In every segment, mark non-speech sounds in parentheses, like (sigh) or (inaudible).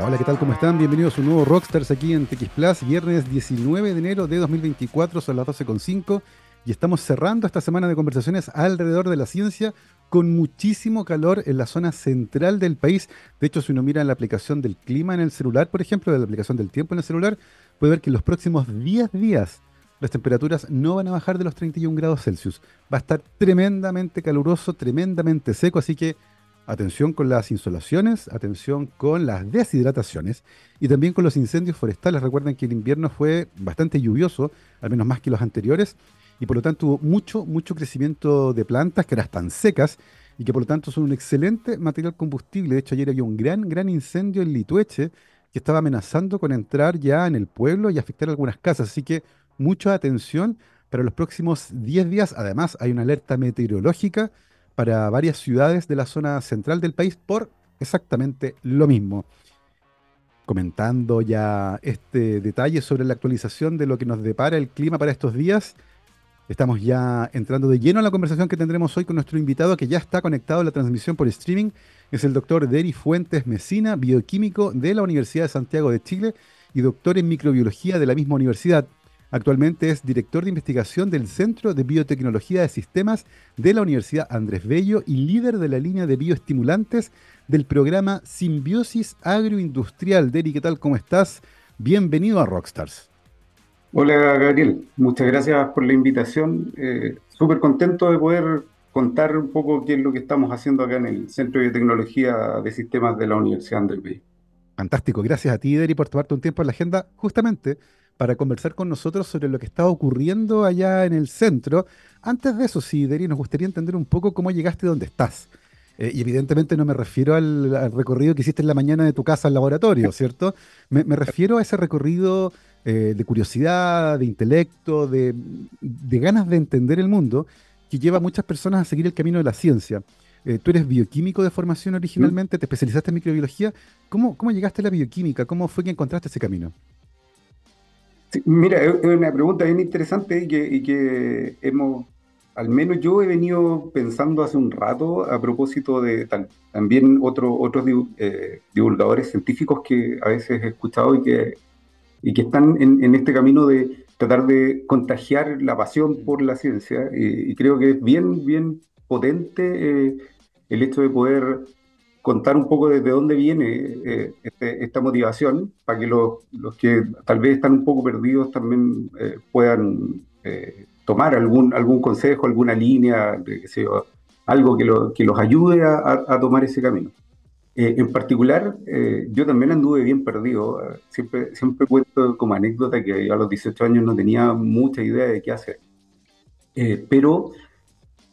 Hola, ¿qué tal? ¿Cómo están? Bienvenidos a un nuevo Rockstars aquí en TX Plus, viernes 19 de enero de 2024, son las 12.5 y estamos cerrando esta semana de conversaciones alrededor de la ciencia con muchísimo calor en la zona central del país. De hecho, si uno mira la aplicación del clima en el celular, por ejemplo, la aplicación del tiempo en el celular, puede ver que en los próximos 10 días las temperaturas no van a bajar de los 31 grados Celsius. Va a estar tremendamente caluroso, tremendamente seco, así que atención con las insolaciones, atención con las deshidrataciones y también con los incendios forestales. Recuerden que el invierno fue bastante lluvioso, al menos más que los anteriores, y por lo tanto hubo mucho, mucho crecimiento de plantas que ahora están secas y que por lo tanto son un excelente material combustible. De hecho, ayer había un gran, gran incendio en Litueche que estaba amenazando con entrar ya en el pueblo y afectar algunas casas. Así que mucha atención para los próximos 10 días. Además, hay una alerta meteorológica para varias ciudades de la zona central del país por exactamente lo mismo. Comentando ya este detalle sobre la actualización de lo que nos depara el clima para estos días, Estamos ya entrando de lleno a la conversación que tendremos hoy con nuestro invitado que ya está conectado a la transmisión por streaming. Es el doctor Deri Fuentes Mesina, bioquímico de la Universidad de Santiago de Chile y doctor en microbiología de la misma universidad. Actualmente es director de investigación del Centro de Biotecnología de Sistemas de la Universidad Andrés Bello y líder de la línea de bioestimulantes del programa Simbiosis Agroindustrial. Deri, ¿qué tal? ¿Cómo estás? Bienvenido a Rockstars. Hola Gabriel, muchas gracias por la invitación. Eh, Súper contento de poder contar un poco qué es lo que estamos haciendo acá en el Centro de Biotecnología de Sistemas de la Universidad Andrés Bello. Fantástico, gracias a ti, Deri, por tomarte un tiempo en la agenda justamente para conversar con nosotros sobre lo que está ocurriendo allá en el centro. Antes de eso, sí, Deri, nos gustaría entender un poco cómo llegaste donde estás. Eh, y evidentemente no me refiero al, recorrido que hiciste en la mañana de tu casa al laboratorio, (laughs) ¿cierto? Me, me refiero a ese recorrido eh, de curiosidad, de intelecto, de, ganas de entender el mundo, que lleva a muchas personas a seguir el camino de la ciencia. Eh, tú eres bioquímico de formación originalmente, te especializaste en microbiología. ¿Cómo, ¿Cómo llegaste a la bioquímica? ¿Cómo fue que encontraste ese camino? Mira, es una pregunta bien interesante y que, y que, hemos, al menos yo he venido pensando hace un rato a propósito de también otro, otros eh, divulgadores científicos que a veces he escuchado y que y que están en, este camino de tratar de contagiar la pasión por la ciencia. Y, creo que es bien, bien potente eh, el hecho de poder contar un poco desde dónde viene eh, este, esta motivación, para que los, los, que tal vez están un poco perdidos también eh, puedan tomar algún, algún consejo, alguna línea, que sea, algo que, lo, que los ayude a, a tomar ese camino. Eh, en particular, eh, yo también anduve bien perdido. Siempre, siempre cuento como anécdota que a los 18 años no tenía mucha idea de qué hacer. Eh, pero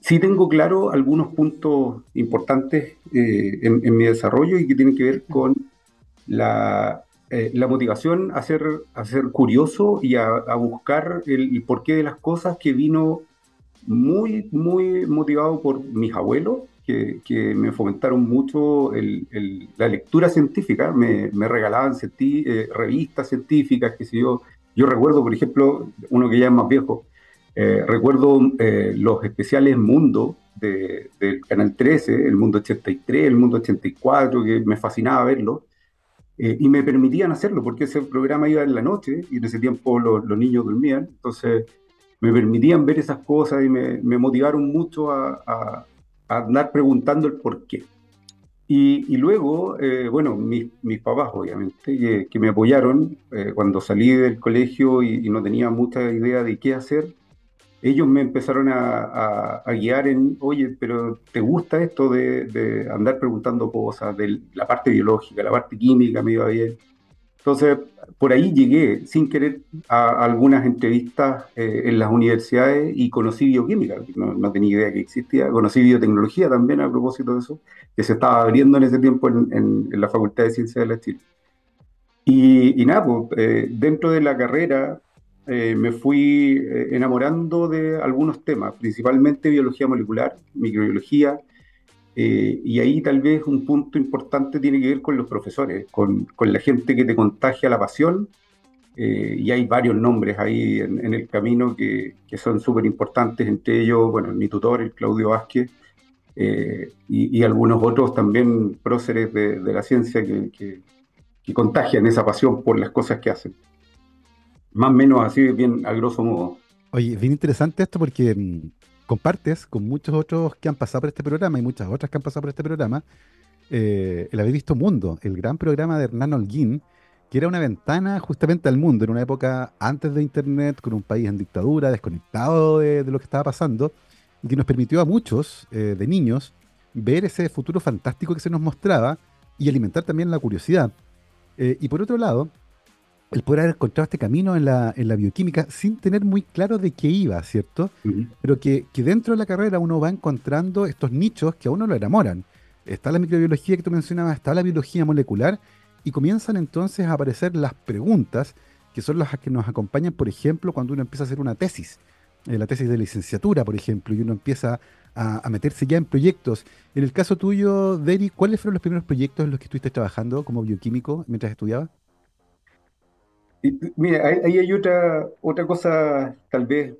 sí tengo claro algunos puntos importantes en, mi desarrollo y que tienen que ver con la, la motivación a ser, a ser curioso y a, buscar el, el, porqué de las cosas que vino muy, muy motivado por mis abuelos que, me fomentaron mucho la lectura científica, me, regalaban eh, revistas científicas, que si yo, yo recuerdo, por ejemplo, uno que ya es más viejo, eh, recuerdo eh, los especiales Mundo del Canal 13, el Mundo 83, el Mundo 84, que me fascinaba verlo, y me permitían hacerlo, porque ese programa iba en la noche y en ese tiempo los, niños dormían, entonces me permitían ver esas cosas y me, motivaron mucho a andar preguntando el por qué. Y, luego, eh, bueno, mis, mis, papás, obviamente, que, me apoyaron eh, cuando salí del colegio y, no tenía mucha idea de qué hacer, ellos me empezaron a, guiar en, oye, pero ¿te gusta esto de, de, andar preguntando cosas, de la parte biológica, la parte química me iba bien? Entonces, por ahí llegué sin querer a algunas entrevistas eh, en las universidades y conocí bioquímica, no, tenía idea que existía, conocí biotecnología también a propósito de eso, que se estaba abriendo en ese tiempo en, la Facultad de Ciencias de la Chile. Y, nada, pues, eh, dentro de la carrera eh, me fui enamorando de algunos temas, principalmente biología molecular, microbiología, eh, y ahí tal vez un punto importante tiene que ver con los profesores, con, la gente que te contagia la pasión. Eh, y hay varios nombres ahí en, el camino que, son súper importantes, entre ellos, bueno, mi tutor, el Claudio Vázquez, eh, y, algunos otros también próceres de, la ciencia que contagian esa pasión por las cosas que hacen. Más o menos así, bien a grosso modo. Oye, es bien interesante esto porque mm, compartes con muchos otros que han pasado por este programa y muchas otras que han pasado por este programa eh, el haber visto Mundo, el gran programa de Hernán Holguín, que era una ventana justamente al mundo en una época antes de Internet, con un país en dictadura, desconectado de, lo que estaba pasando, y que nos permitió a muchos eh, de niños ver ese futuro fantástico que se nos mostraba y alimentar también la curiosidad. Eh, y por otro lado, el poder haber encontrado este camino en la, en la bioquímica sin tener muy claro de qué iba, ¿cierto? Pero que, que, dentro de la carrera uno va encontrando estos nichos que a uno lo enamoran. Está la microbiología que tú mencionabas, está la biología molecular, y comienzan entonces a aparecer las preguntas, que son las que nos acompañan, por ejemplo, cuando uno empieza a hacer una tesis, eh, la tesis de licenciatura, por ejemplo, y uno empieza a, meterse ya en proyectos. En el caso tuyo, Deri, ¿cuáles fueron los primeros proyectos en los que estuviste trabajando como bioquímico mientras estudiabas? Mira, ahí hay otra, otra cosa tal vez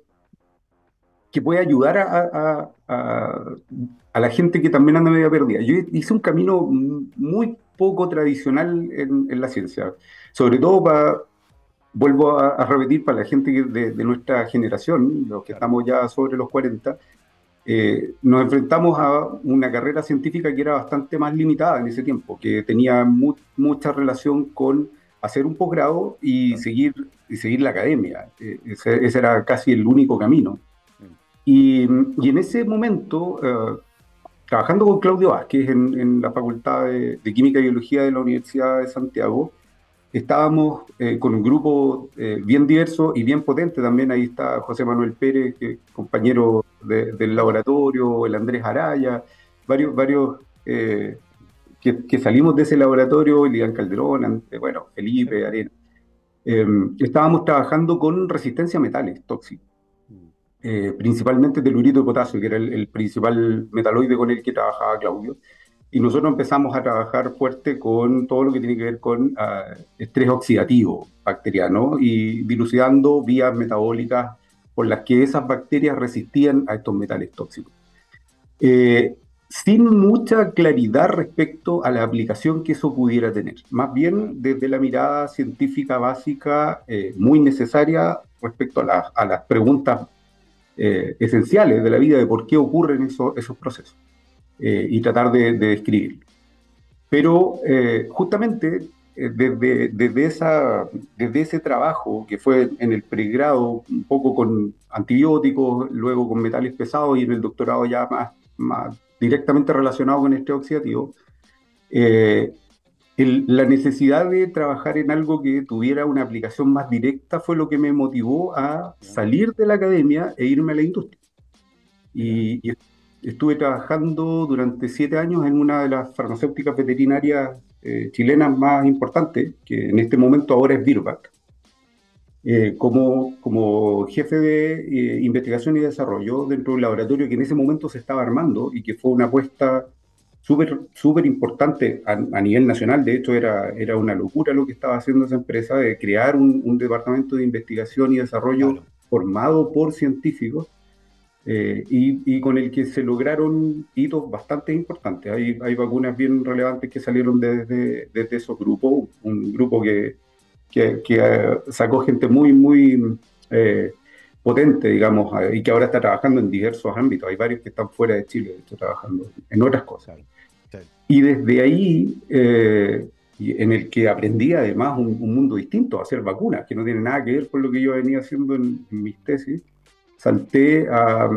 que puede ayudar a, a, la gente que también anda medio perdida. Yo hice un camino muy poco tradicional en, en la ciencia, sobre todo para, vuelvo a, repetir, para la gente de, de, nuestra generación, los que estamos ya sobre los 40, eh, nos enfrentamos a una carrera científica que era bastante más limitada en ese tiempo, que tenía mucha relación con hacer un posgrado y, seguir, y seguir la academia. Eh, ese, era casi el único camino. Y, en ese momento, eh, trabajando con Claudio Vázquez en, la Facultad de, Química y Biología de la Universidad de Santiago, estábamos eh, con un grupo eh, bien diverso y bien potente también. Ahí está José Manuel Pérez, que, compañero del laboratorio, el Andrés Araya, varios, varios que, que, salimos de ese laboratorio, Elian Calderón, bueno, Felipe, Arena. estábamos trabajando con resistencia a metales tóxicos. Eh, principalmente telurito de potasio, que era el, principal metaloide con el que trabajaba Claudio. Y nosotros empezamos a trabajar fuerte con todo lo que tiene que ver con ah, estrés oxidativo bacteriano y dilucidando vías metabólicas por las que esas bacterias resistían a estos metales tóxicos. Eh, sin mucha claridad respecto a la aplicación que eso pudiera tener. Más bien desde la mirada científica básica eh, muy necesaria respecto a, las preguntas eh, esenciales de la vida de por qué ocurren esos procesos eh, y tratar de, describirlo. Pero eh, justamente desde, ese trabajo que fue en el pregrado un poco con antibióticos, luego con metales pesados y en el doctorado ya más directamente relacionado con este oxidativo, la necesidad de trabajar en algo que tuviera una aplicación más directa fue lo que me motivó a salir de la academia e irme a la industria. Y, estuve trabajando durante siete años en una de las farmacéuticas veterinarias eh, chilenas más importantes, que en este momento ahora es Virbac, eh, como, como jefe de eh, investigación y desarrollo dentro de un laboratorio que en ese momento se estaba armando y que fue una apuesta súper súper importante a, nivel nacional. De hecho, era, era una locura lo que estaba haciendo esa empresa de crear un, departamento de investigación y desarrollo formado por científicos eh, y, con el que se lograron hitos bastante importantes. Hay, hay vacunas bien relevantes que salieron desde, desde esos grupos, un grupo que, que, eh, sacó gente muy, muy... Eh, potente, digamos, y que ahora está trabajando en diversos ámbitos. Hay varios que están fuera de Chile, de trabajando en otras cosas. Y desde ahí, eh, en el que aprendí además un, mundo distinto, a hacer vacunas, que no tiene nada que ver con lo que yo venía haciendo en, mis tesis, salté a,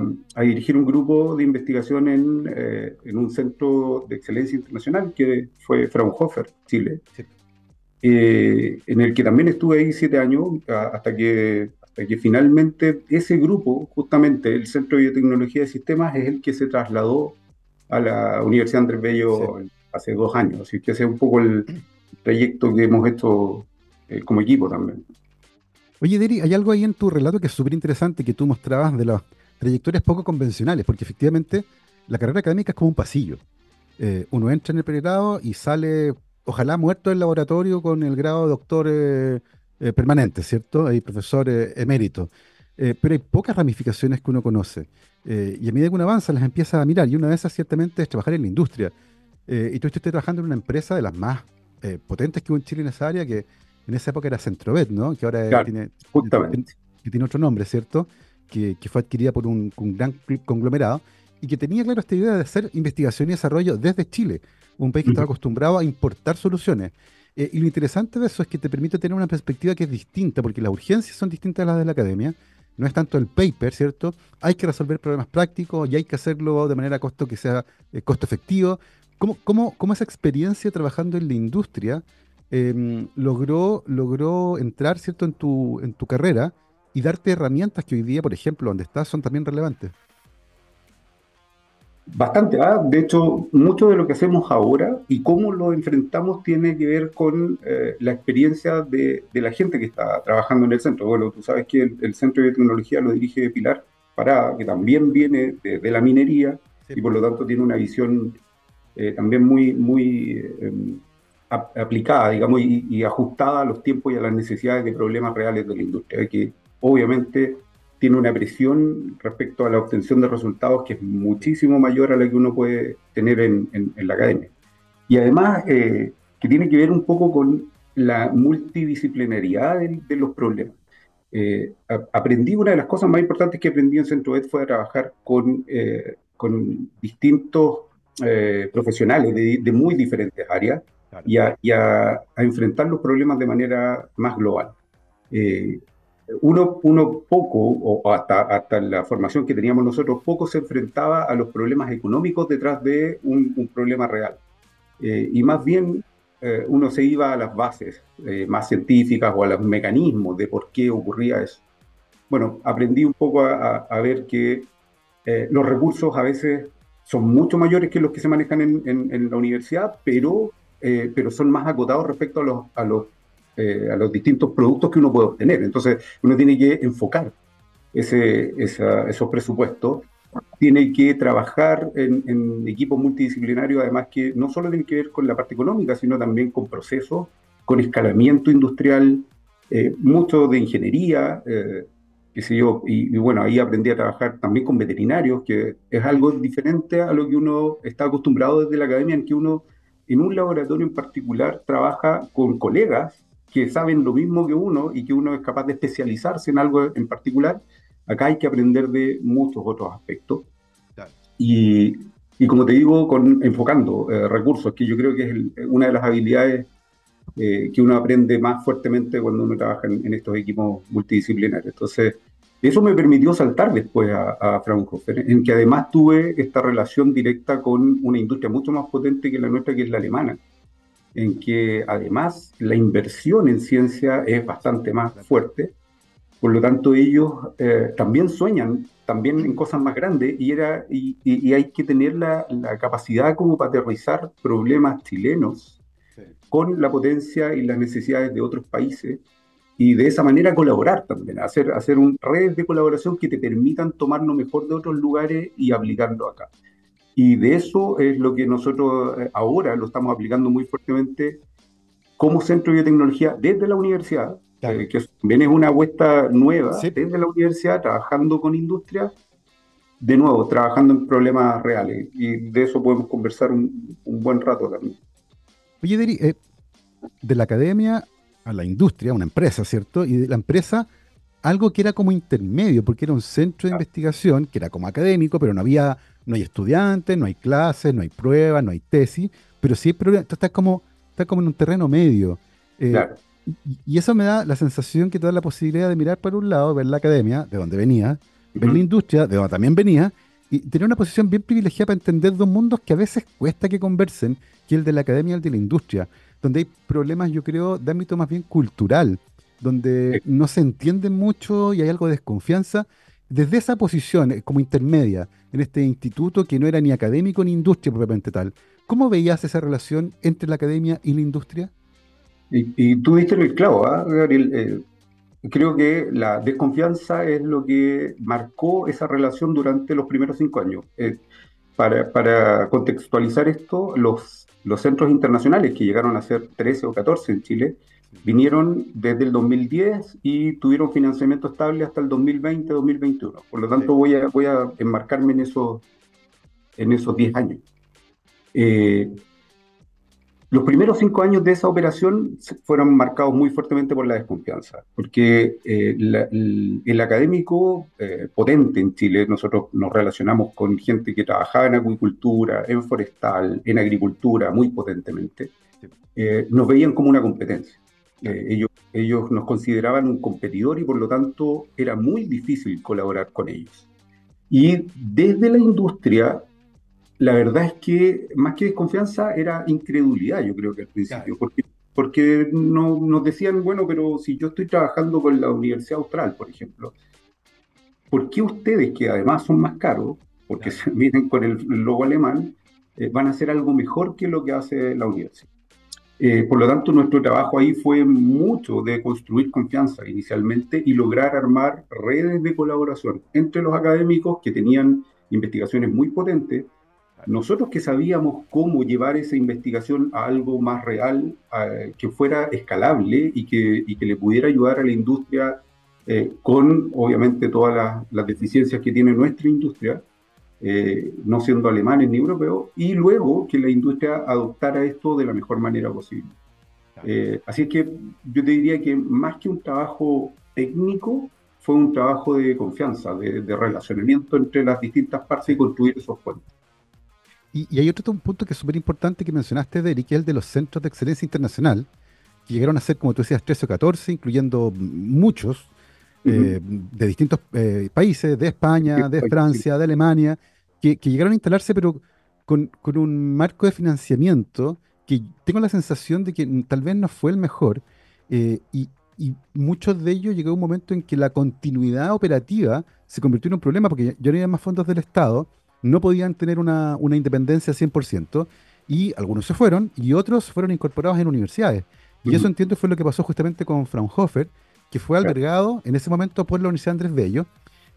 dirigir un grupo de investigación en, eh, en, un centro de excelencia internacional que fue Fraunhofer, Chile, eh, en el que también estuve ahí siete años hasta que, hasta que finalmente ese grupo, justamente el Centro de Biotecnología de Sistemas, es el que se trasladó a la Universidad Andrés Bello hace dos años. Así que ese es un poco el trayecto que hemos hecho eh, como equipo también. Oye, Deri, hay algo ahí en tu relato que es súper interesante que tú mostrabas de las trayectorias poco convencionales, porque efectivamente la carrera académica es como un pasillo. Eh, uno entra en el pregrado y sale, ojalá muerto del laboratorio con el grado de doctor eh, permanente, ¿cierto? Hay profesor emérito. pero hay pocas ramificaciones que uno conoce. Eh, y a medida que uno avanza, las empieza a mirar. Y una de esas, ciertamente, es trabajar en la industria. Eh, y tú estás trabajando en una empresa de las más eh, potentes que hubo en Chile en esa área, que en esa época era Centrovet, ¿no? Que ahora tiene, justamente. Que, tiene otro nombre, ¿cierto? Que, fue adquirida por un, gran conglomerado y que tenía, claro, esta idea de hacer investigación y desarrollo desde Chile, un país que estaba acostumbrado a importar soluciones. Eh, y lo interesante de eso es que te permite tener una perspectiva que es distinta, porque las urgencias son distintas a las de la academia. No es tanto el paper, ¿cierto? Hay que resolver problemas prácticos y hay que hacerlo de manera costo que sea eh, costo efectivo. ¿Cómo, cómo, cómo esa experiencia trabajando en la industria Em, logró, logró entrar ¿cierto? En, tu, en tu carrera y darte herramientas que hoy día, por ejemplo, donde estás, son también relevantes. Bastante, ¿ah? de hecho, mucho de lo que hacemos ahora y cómo lo enfrentamos tiene que ver con eh, la experiencia de, de, la gente que está trabajando en el centro. Bueno, tú sabes que el, Centro de Tecnología lo dirige Pilar Parada, que también viene de, la minería y por lo tanto tiene una visión eh, también muy, muy em, aplicada, digamos, y, ajustada a los tiempos y a las necesidades de problemas reales de la industria, que obviamente tiene una presión respecto a la obtención de resultados que es muchísimo mayor a la que uno puede tener en, la academia. Y además, eh, que tiene que ver un poco con la multidisciplinaridad de, los problemas. Eh, aprendí, una de las cosas más importantes que aprendí en Centro Ed fue a trabajar con, eh, con distintos profesionales de, de muy diferentes áreas, y, a, enfrentar los problemas de manera más global. Eh, uno, uno poco, o hasta, hasta la formación que teníamos nosotros, poco se enfrentaba a los problemas económicos detrás de un, problema real. Eh, y más bien eh, uno se iba a las bases más científicas o a los mecanismos de por qué ocurría eso. Bueno, aprendí un poco a, ver que los recursos a veces son mucho mayores que los que se manejan en, en la universidad, pero eh, pero son más acotados respecto a a, los, eh, a los distintos productos que uno puede obtener. Entonces, uno tiene que enfocar ese, esos presupuestos, tiene que trabajar en, equipos multidisciplinarios, además que no solo tiene que ver con la parte económica, sino también con procesos, con escalamiento industrial, eh, mucho de ingeniería, qué sé yo, y, y, bueno, ahí aprendí a trabajar también con veterinarios, que es algo diferente a lo que uno está acostumbrado desde la academia, en que uno en un laboratorio en particular trabaja con colegas que saben lo mismo que uno y que uno es capaz de especializarse en algo en particular. Acá hay que aprender de muchos otros aspectos. Y, y, como te digo, con, enfocando eh, recursos, que yo creo que es una de las habilidades eh, que uno aprende más fuertemente cuando uno trabaja en, en estos equipos multidisciplinarios. Entonces, eso me permitió saltar después a, Fraunhofer, en que además tuve esta relación directa con una industria mucho más potente que la nuestra, que es la alemana, en que además la inversión en ciencia es bastante más fuerte, por lo tanto ellos eh, también sueñan también en cosas más grandes y, era, y, hay que tener la, capacidad como para aterrizar problemas chilenos con la potencia y las necesidades de otros países y de esa manera colaborar también, hacer, hacer un redes de colaboración que te permitan tomar lo mejor de otros lugares y aplicarlo acá. Y de eso es lo que nosotros eh, ahora lo estamos aplicando muy fuertemente como centro de biotecnología desde la universidad, eh, que también es una apuesta nueva, desde la universidad, trabajando con industria, de nuevo, trabajando en problemas reales. Y de eso podemos conversar un, buen rato también. Oye, Deri, eh, de la academia a la industria, una empresa, ¿cierto? Y de la empresa algo que era como intermedio, porque era un centro de investigación que era como académico, pero no había, no hay estudiantes, no hay clases, no hay pruebas, no hay tesis, pero sí hay problemas. Tú estás como, estás como en un terreno medio. Eh, y, eso me da la sensación que te da la posibilidad de mirar para un lado, ver la academia, de donde venía, ver la industria, de donde también venía, y tener una posición bien privilegiada para entender dos mundos que a veces cuesta que conversen, que el de la academia y el de la industria donde hay problemas, yo creo, de ámbito más bien cultural, donde no se entiende mucho y hay algo de desconfianza. Desde esa posición, eh, como intermedia, en este instituto que no era ni académico ni industria propiamente tal, ¿cómo veías esa relación entre la academia y la industria? Y, tú diste el clavo, ¿ah, Gabriel. Eh, creo que la desconfianza es lo que marcó esa relación durante los primeros cinco años. Eh, para, para, contextualizar esto, los los centros internacionales, que llegaron a ser 13 o 14 en Chile, vinieron desde el 2010 y tuvieron financiamiento estable hasta el 2020-2021. Por lo tanto, voy, a, voy a enmarcarme en esos, en esos 10 años. Eh, Los primeros cinco años de esa operación fueron marcados muy fuertemente por la desconfianza, porque eh, el, académico eh, potente en Chile, nosotros nos relacionamos con gente que trabajaba en acuicultura, en forestal, en agricultura, muy potentemente, eh, nos veían como una competencia. Ellos, ellos nos consideraban un competidor y por lo tanto era muy difícil colaborar con ellos. Y desde la industria la verdad es que más que desconfianza era incredulidad, yo creo que al principio, porque, porque no, nos decían, bueno, pero si yo estoy trabajando con la Universidad Austral, por ejemplo, ¿por qué ustedes, que además son más caros, porque se vienen con el logo alemán, eh, van a hacer algo mejor que lo que hace la universidad? Eh, por lo tanto, nuestro trabajo ahí fue mucho de construir confianza inicialmente y lograr armar redes de colaboración entre los académicos que tenían investigaciones muy potentes. Nosotros que sabíamos cómo llevar esa investigación a algo más real, que fuera escalable y que, que, le pudiera ayudar a la industria eh, con, obviamente, todas las, deficiencias que tiene nuestra industria, eh, no siendo alemanes ni europeos, y luego que la industria adoptara esto de la mejor manera posible. Eh, así es que yo te diría que más que un trabajo técnico, fue un trabajo de confianza, de, de relacionamiento entre las distintas partes y construir esos puentes. Y, hay otro punto que es súper importante que mencionaste, Derek, que es el de los centros de excelencia internacional, que llegaron a ser, como tú decías, 13 o 14, incluyendo muchos eh, de distintos eh, países, de España, de Francia, de Alemania, que, llegaron a instalarse, pero con, un marco de financiamiento que tengo la sensación de que tal vez no fue el mejor. Eh, y, y muchos de ellos llegó un momento en que la continuidad operativa se convirtió en un problema porque ya no había más fondos del Estado no podían tener una, una independencia 100%, y algunos se fueron, y otros fueron incorporados en universidades. Y eso entiendo fue lo que pasó justamente con Fraunhofer, que fue albergado en ese momento por la Universidad Andrés Bello,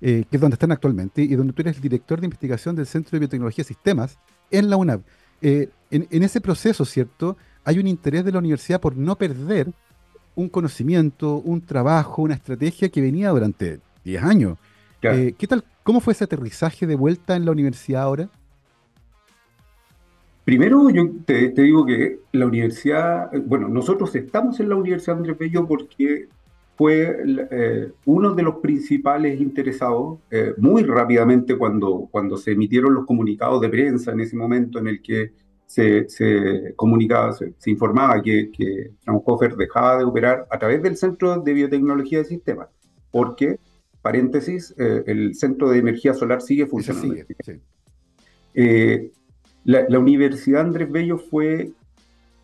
eh, que es donde están actualmente, y donde tú eres el director de investigación del Centro de Biotecnología y Sistemas en la UNAV. Eh, en, ese proceso, ¿cierto? Hay un interés de la universidad por no perder un conocimiento, un trabajo, una estrategia que venía durante 10 años. Eh, ¿Qué tal ¿Cómo fue ese aterrizaje de vuelta en la universidad ahora? Primero, yo te, digo que la universidad, bueno, nosotros estamos en la Universidad Andrés Bello porque fue eh, uno de los principales interesados eh, muy rápidamente cuando, cuando se emitieron los comunicados de prensa en ese momento en el que se, comunicaba, se, informaba que, que Fraunhofer dejaba de operar a través del Centro de Biotecnología de Sistemas, porque paréntesis, eh, el centro de energía solar sigue funcionando. Eh, la, Universidad Andrés Bello fue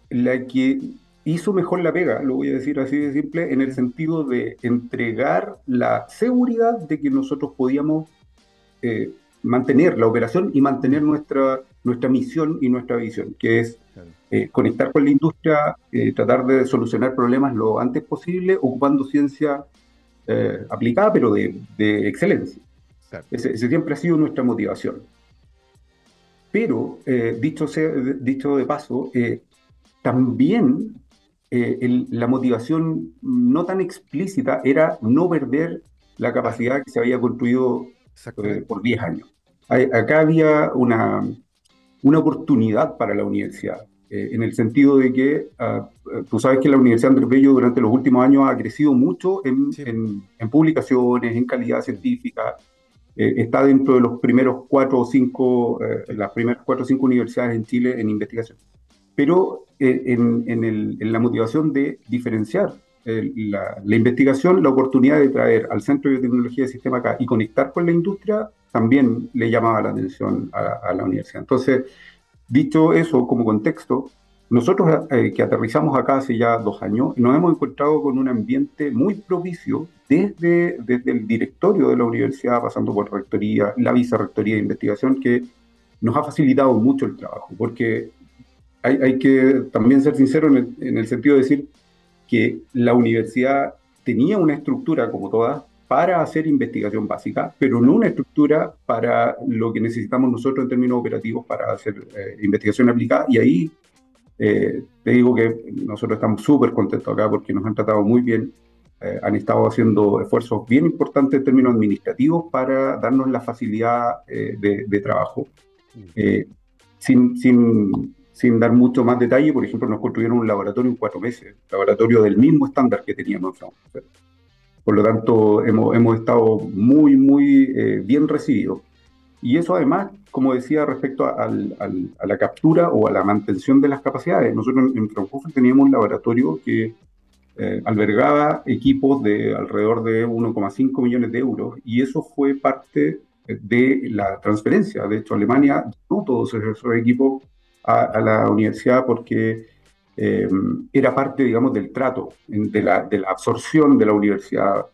la que hizo mejor la pega, lo voy a decir así de simple, en el sentido de entregar la seguridad de que nosotros podíamos eh, mantener la operación y mantener nuestra, nuestra misión y nuestra visión, que es conectar con la industria, tratar de solucionar problemas lo antes posible, ocupando ciencia eh, aplicada, pero de, excelencia. Ese, siempre ha sido nuestra motivación. Pero, eh, dicho, dicho de paso, eh, también la motivación no tan explícita era no perder la capacidad que se había construido por 10 años. acá había una, una oportunidad para la universidad. Eh, en el sentido de que ah, tú sabes que la Universidad Andrés Bello durante los últimos años ha crecido mucho en, en, publicaciones, en calidad científica, eh, está dentro de los primeros cuatro o cinco, eh, las primeras cuatro o cinco universidades en Chile en investigación. Pero en, en, el, en, la motivación de diferenciar la, la, investigación, la oportunidad de traer al Centro de Biotecnología de Sistema acá y conectar con la industria, también le llamaba la atención a, a la universidad. Entonces, Dicho eso, como contexto, nosotros eh, que aterrizamos acá hace ya dos años, nos hemos encontrado con un ambiente muy propicio desde, desde el directorio de la universidad, pasando por rectoría, la vicerrectoría de investigación, que nos ha facilitado mucho el trabajo, porque hay, hay que también ser sincero en el, en el sentido de decir que la universidad tenía una estructura, como todas, para hacer investigación básica, pero no una estructura para lo que necesitamos nosotros en términos operativos para hacer eh, investigación aplicada. Y ahí eh, te digo que nosotros estamos súper contentos acá porque nos han tratado muy bien, eh, han estado haciendo esfuerzos bien importantes en términos administrativos para darnos la facilidad de, trabajo. sin, sin, sin dar mucho más detalle, por ejemplo, nos construyeron un laboratorio en cuatro meses, laboratorio del mismo estándar que teníamos en Frankfurt. Por lo tanto, hemos, hemos estado muy, muy eh, bien recibidos. Y eso además, como decía, respecto a, la captura o a la mantención de las capacidades. Nosotros en, Fraunhofer teníamos un laboratorio que eh, albergaba equipos de alrededor de 1,5 millones de euros y eso fue parte de la transferencia. De hecho, Alemania no todos esos equipos a, la universidad porque eh, era parte, digamos, del trato, de la, de la absorción de la universidad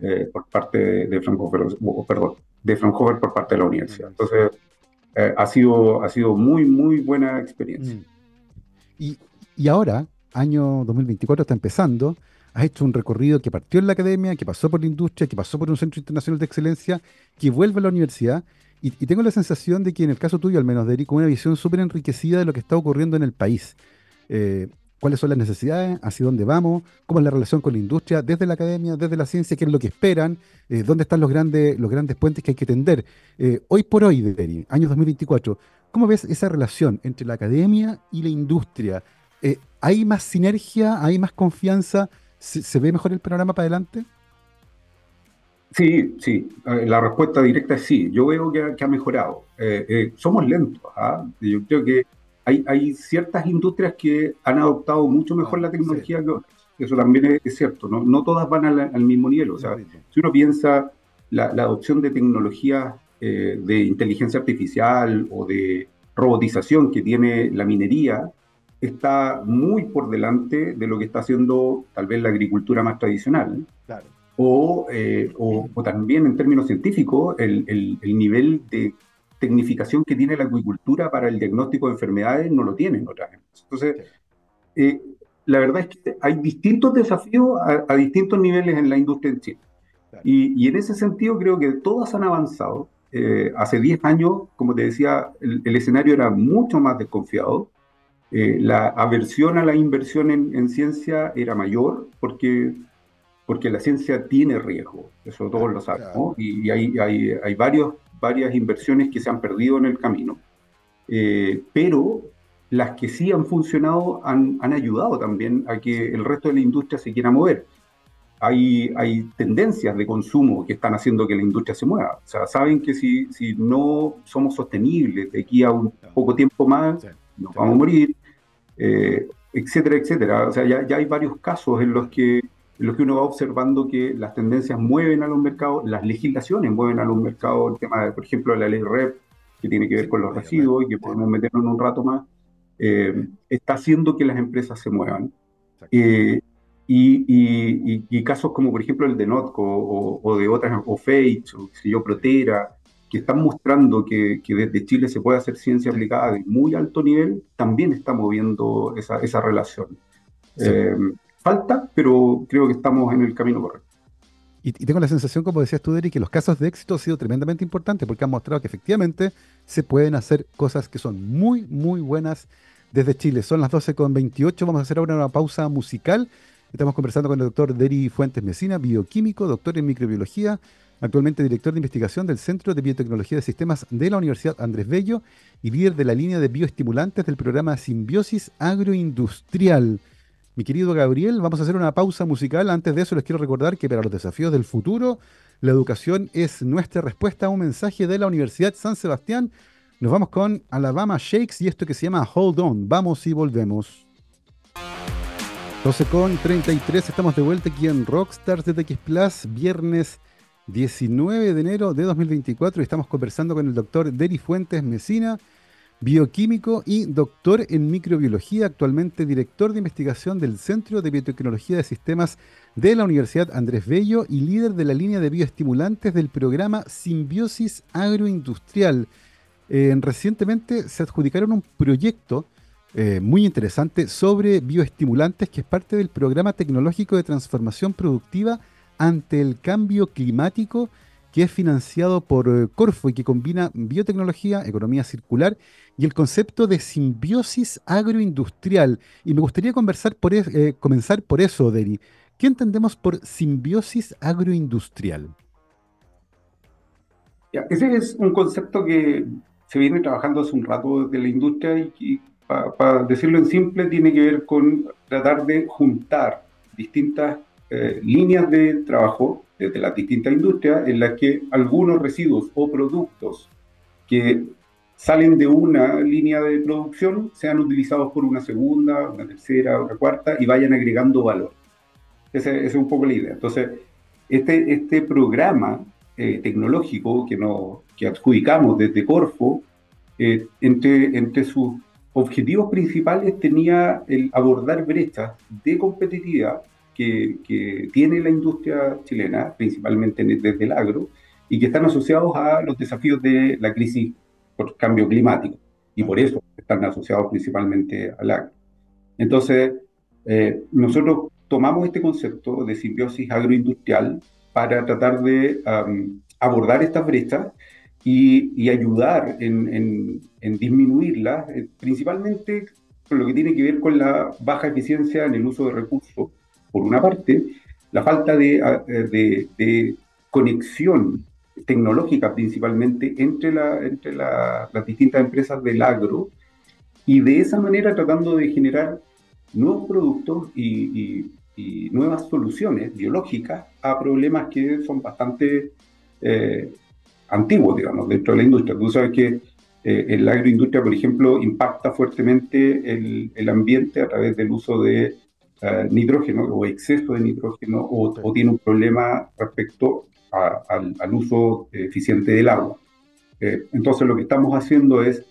eh, por parte de, Fraunhofer, perdón, de Fraunhofer por parte de la universidad. Entonces, eh, ha, sido, ha sido muy, muy buena experiencia. Mm. Y, y ahora, año 2024 está empezando, has hecho un recorrido que partió en la academia, que pasó por la industria, que pasó por un centro internacional de excelencia, que vuelve a la universidad. Y, tengo la sensación de que en el caso tuyo, al menos, de con una visión súper enriquecida de lo que está ocurriendo en el país. Eh, cuáles son las necesidades, hacia dónde vamos, cómo es la relación con la industria, desde la academia, desde la ciencia, qué es lo que esperan, eh, dónde están los grandes, los grandes puentes que hay que tender. Eh, hoy por hoy, Deri, año 2024, ¿cómo ves esa relación entre la academia y la industria? ¿Hay más sinergia? ¿Hay más confianza? ¿Se, ve mejor el panorama para adelante? Sí, sí. Eh, la respuesta directa es sí. Yo veo que, ha mejorado. Eh, eh, somos lentos. ¿ah? Yo creo que hay, hay, ciertas industrias que han adoptado mucho mejor la tecnología que otras. Eso también es, cierto. ¿no? no todas van al, mismo nivel. O sea, si uno piensa la, la adopción de tecnologías de inteligencia artificial o de robotización que tiene la minería, está muy por delante de lo que está haciendo tal vez la agricultura más tradicional. Eh, o, o, también en términos científicos, el, el, nivel de tecnificación que tiene la agricultura para el diagnóstico de enfermedades no lo tienen otras Entonces, eh, la verdad es que hay distintos desafíos a, distintos niveles en la industria en Chile. Y, y, en ese sentido creo que todas han avanzado. Eh, hace 10 años, como te decía, el, el, escenario era mucho más desconfiado. Eh, la aversión a la inversión en, ciencia era mayor porque, porque la ciencia tiene riesgo, eso todos lo sabemos, y, hay, hay, hay, varios, varias inversiones que se han perdido en el camino, eh, pero las que sí han funcionado han, han, ayudado también a que el resto de la industria se quiera mover. Hay, hay tendencias de consumo que están haciendo que la industria se mueva. O sea, saben que si, si no somos sostenibles de aquí a un poco tiempo más, nos vamos a morir eh, etcétera, etcétera. O sea, ya, ya, hay varios casos en los, que, en los que uno va observando que las tendencias mueven a los mercados, las legislaciones mueven a los mercados, el tema, de, por ejemplo, de la ley REP, que tiene que ver con los residuos y que podemos meternos en un rato más, eh, está haciendo que las empresas se muevan. Eh, y, y, y, casos como, por ejemplo, el de Notco o, o de otras, o Fate, o si yo, Protera, que están mostrando que, desde Chile se puede hacer ciencia aplicada de muy alto nivel, también está moviendo esa, esa relación. Eh, falta, pero creo que estamos en el camino correcto. Y, tengo la sensación, como decías tú, Deri, que los casos de éxito han sido tremendamente importantes porque han mostrado que efectivamente se pueden hacer cosas que son muy, muy buenas desde Chile. Son las 12.28, vamos a hacer ahora una pausa musical. Estamos conversando con el doctor Deri Fuentes Mesina, bioquímico, doctor en microbiología, actualmente director de investigación del Centro de Biotecnología de Sistemas de la Universidad Andrés Bello y líder de la línea de bioestimulantes del programa Simbiosis Agroindustrial. Mi querido Gabriel, vamos a hacer una pausa musical. Antes de eso les quiero recordar que para los desafíos del futuro, la educación es nuestra respuesta a un mensaje de la Universidad San Sebastián. Nos vamos con Alabama Shakes y esto que se llama Hold On. Vamos y volvemos. 12 con 33, estamos de vuelta aquí en Rockstars de TX Plus, viernes 19 de enero de 2024 y estamos conversando con el doctor Deri Fuentes Mesina, bioquímico y doctor en microbiología, actualmente director de investigación del Centro de Biotecnología de Sistemas de la Universidad Andrés Bello y líder de la línea de bioestimulantes del programa Simbiosis Agroindustrial. Eh, recientemente se adjudicaron un proyecto eh, muy interesante sobre bioestimulantes que es parte del programa tecnológico de transformación productiva ante el cambio climático que es financiado por eh, Corfo y que combina biotecnología, economía circular y el concepto de simbiosis agroindustrial. Y me gustaría conversar por eh, comenzar por eso, Deri. ¿Qué entendemos por simbiosis agroindustrial? ese es un concepto que se viene trabajando hace un rato desde la industria y, para decirlo en simple, tiene que ver con tratar de juntar distintas eh, líneas de trabajo desde las distintas industrias en las que algunos residuos o productos que salen de una línea de producción sean utilizados por una segunda, una tercera, una cuarta y vayan agregando valor. Esa, es un poco la idea. Entonces, este, este programa eh, tecnológico que, nos, que adjudicamos desde Corfo, eh, entre, entre sus objetivos principales tenía el abordar brechas de competitividad que, que, tiene la industria chilena, principalmente desde el agro, y que están asociados a los desafíos de la crisis por cambio climático, y por eso están asociados principalmente al agro. Entonces, eh, nosotros tomamos este concepto de simbiosis agroindustrial para tratar de abordar estas brechas y, ayudar en, en, disminuirlas, eh, principalmente con lo que tiene que ver con la baja eficiencia en el uso de recursos, por una parte, la falta de, de, de conexión tecnológica principalmente entre, la, entre las distintas empresas del agro y de esa manera tratando de generar nuevos productos y, nuevas soluciones biológicas a problemas que son bastante eh, antiguos, digamos, dentro de la industria. Tú sabes que eh, la agroindustria, por ejemplo, impacta fuertemente el, ambiente a través del uso de eh, nitrógeno o exceso de nitrógeno o, tiene un problema respecto al, uso eficiente del agua. Eh, entonces lo que estamos haciendo es,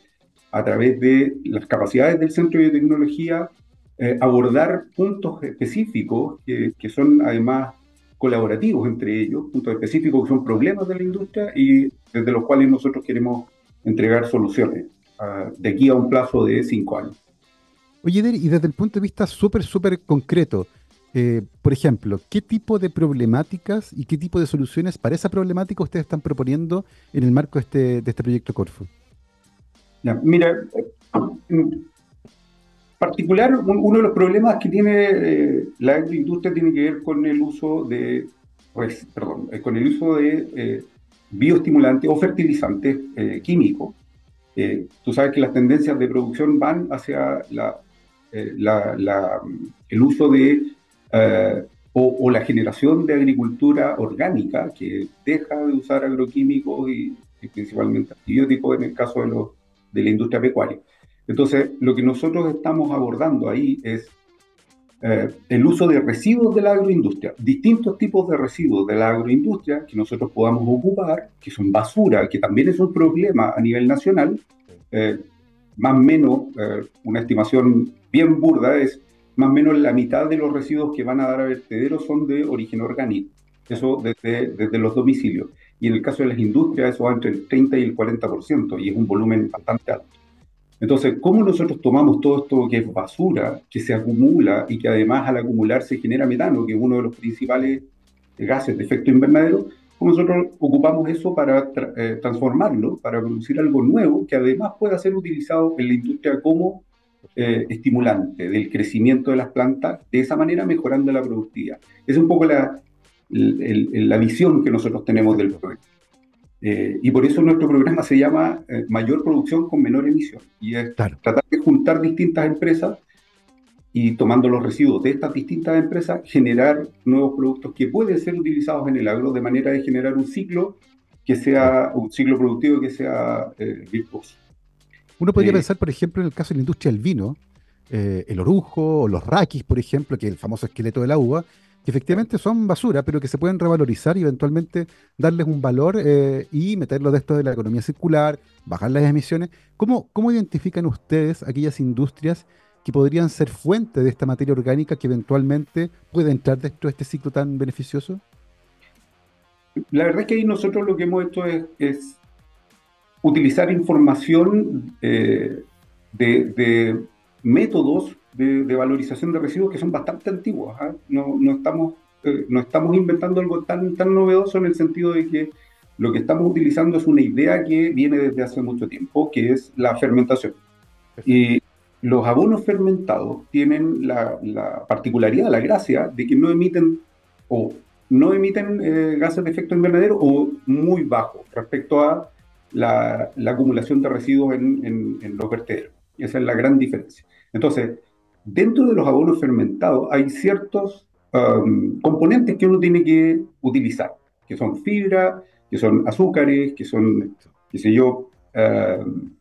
a través de las capacidades del Centro de Biotecnología, eh, abordar puntos específicos que, que, son además colaborativos entre ellos, puntos específicos que son problemas de la industria y desde los cuales nosotros queremos entregar soluciones uh, de aquí a un plazo de cinco años. Oye, y desde el punto de vista súper, súper concreto, eh, por ejemplo, ¿qué tipo de problemáticas y qué tipo de soluciones para esa problemática ustedes están proponiendo en el marco de este, este proyecto Corfo? mira, en particular, uno de los problemas que tiene eh, la industria tiene que ver con el uso de, pues, perdón, eh, con el uso de bioestimulantes o fertilizantes químicos. tú sabes que las tendencias de producción van hacia el uso de eh, o, la generación de agricultura orgánica que deja de usar agroquímicos y, principalmente antibióticos en el caso de, los, de la industria pecuaria. Entonces, lo que nosotros estamos abordando ahí es eh, el uso de residuos de la agroindustria, distintos tipos de residuos de la agroindustria que nosotros podamos ocupar, que son basura, que también es un problema a nivel nacional, eh, más o menos una estimación bien burda es más o menos la mitad de los residuos que van a dar a vertederos son de origen orgánico, eso desde, desde los domicilios. Y en el caso de las industrias eso va entre el 30 y el 40%, y es un volumen bastante alto. Entonces, ¿cómo nosotros tomamos todo esto que es basura, que se acumula y que además al acumular se genera metano, que es uno de los principales gases de efecto invernadero? ¿Cómo nosotros ocupamos eso para eh, transformarlo, para producir algo nuevo que además pueda ser utilizado en la industria como eh, estimulante del crecimiento de las plantas, de esa manera mejorando la productividad. Es un poco la, la visión que nosotros tenemos del programa. Eh, y por eso nuestro programa se llama eh, Mayor Producción con Menor Emisión. Y es tratar de juntar distintas empresas y tomando los residuos de estas distintas empresas, generar nuevos productos que pueden ser utilizados en el agro de manera de generar un ciclo que sea un ciclo productivo que sea virtuoso. Uno podría pensar, por ejemplo, en el caso de la industria del vino, eh, el orujo o los raquis, por ejemplo, que es el famoso esqueleto del agua, que efectivamente son basura, pero que se pueden revalorizar y eventualmente darles un valor eh, y meterlo de esto de la economía circular, bajar las emisiones. ¿Cómo, ¿Cómo identifican ustedes aquellas industrias que podrían ser fuente de esta materia orgánica que eventualmente puede entrar dentro de este ciclo tan beneficioso? La verdad es que ahí nosotros lo que hemos hecho es utilizar información eh, de, métodos de, valorización de residuos que son bastante antiguos. ¿ah? No, no, estamos, eh, no estamos inventando algo tan, tan novedoso en el sentido de que lo que estamos utilizando es una idea que viene desde hace mucho tiempo, que es la fermentación. Y los abonos fermentados tienen la, la particularidad, la gracia de que no emiten o no emiten eh, gases de efecto invernadero o muy bajo respecto a la, acumulación de residuos en, los vertederos. Esa es la gran diferencia. Entonces, dentro de los abonos fermentados hay ciertos um, componentes que uno tiene que utilizar, que son fibra, que son azúcares, que son, qué sé yo, um,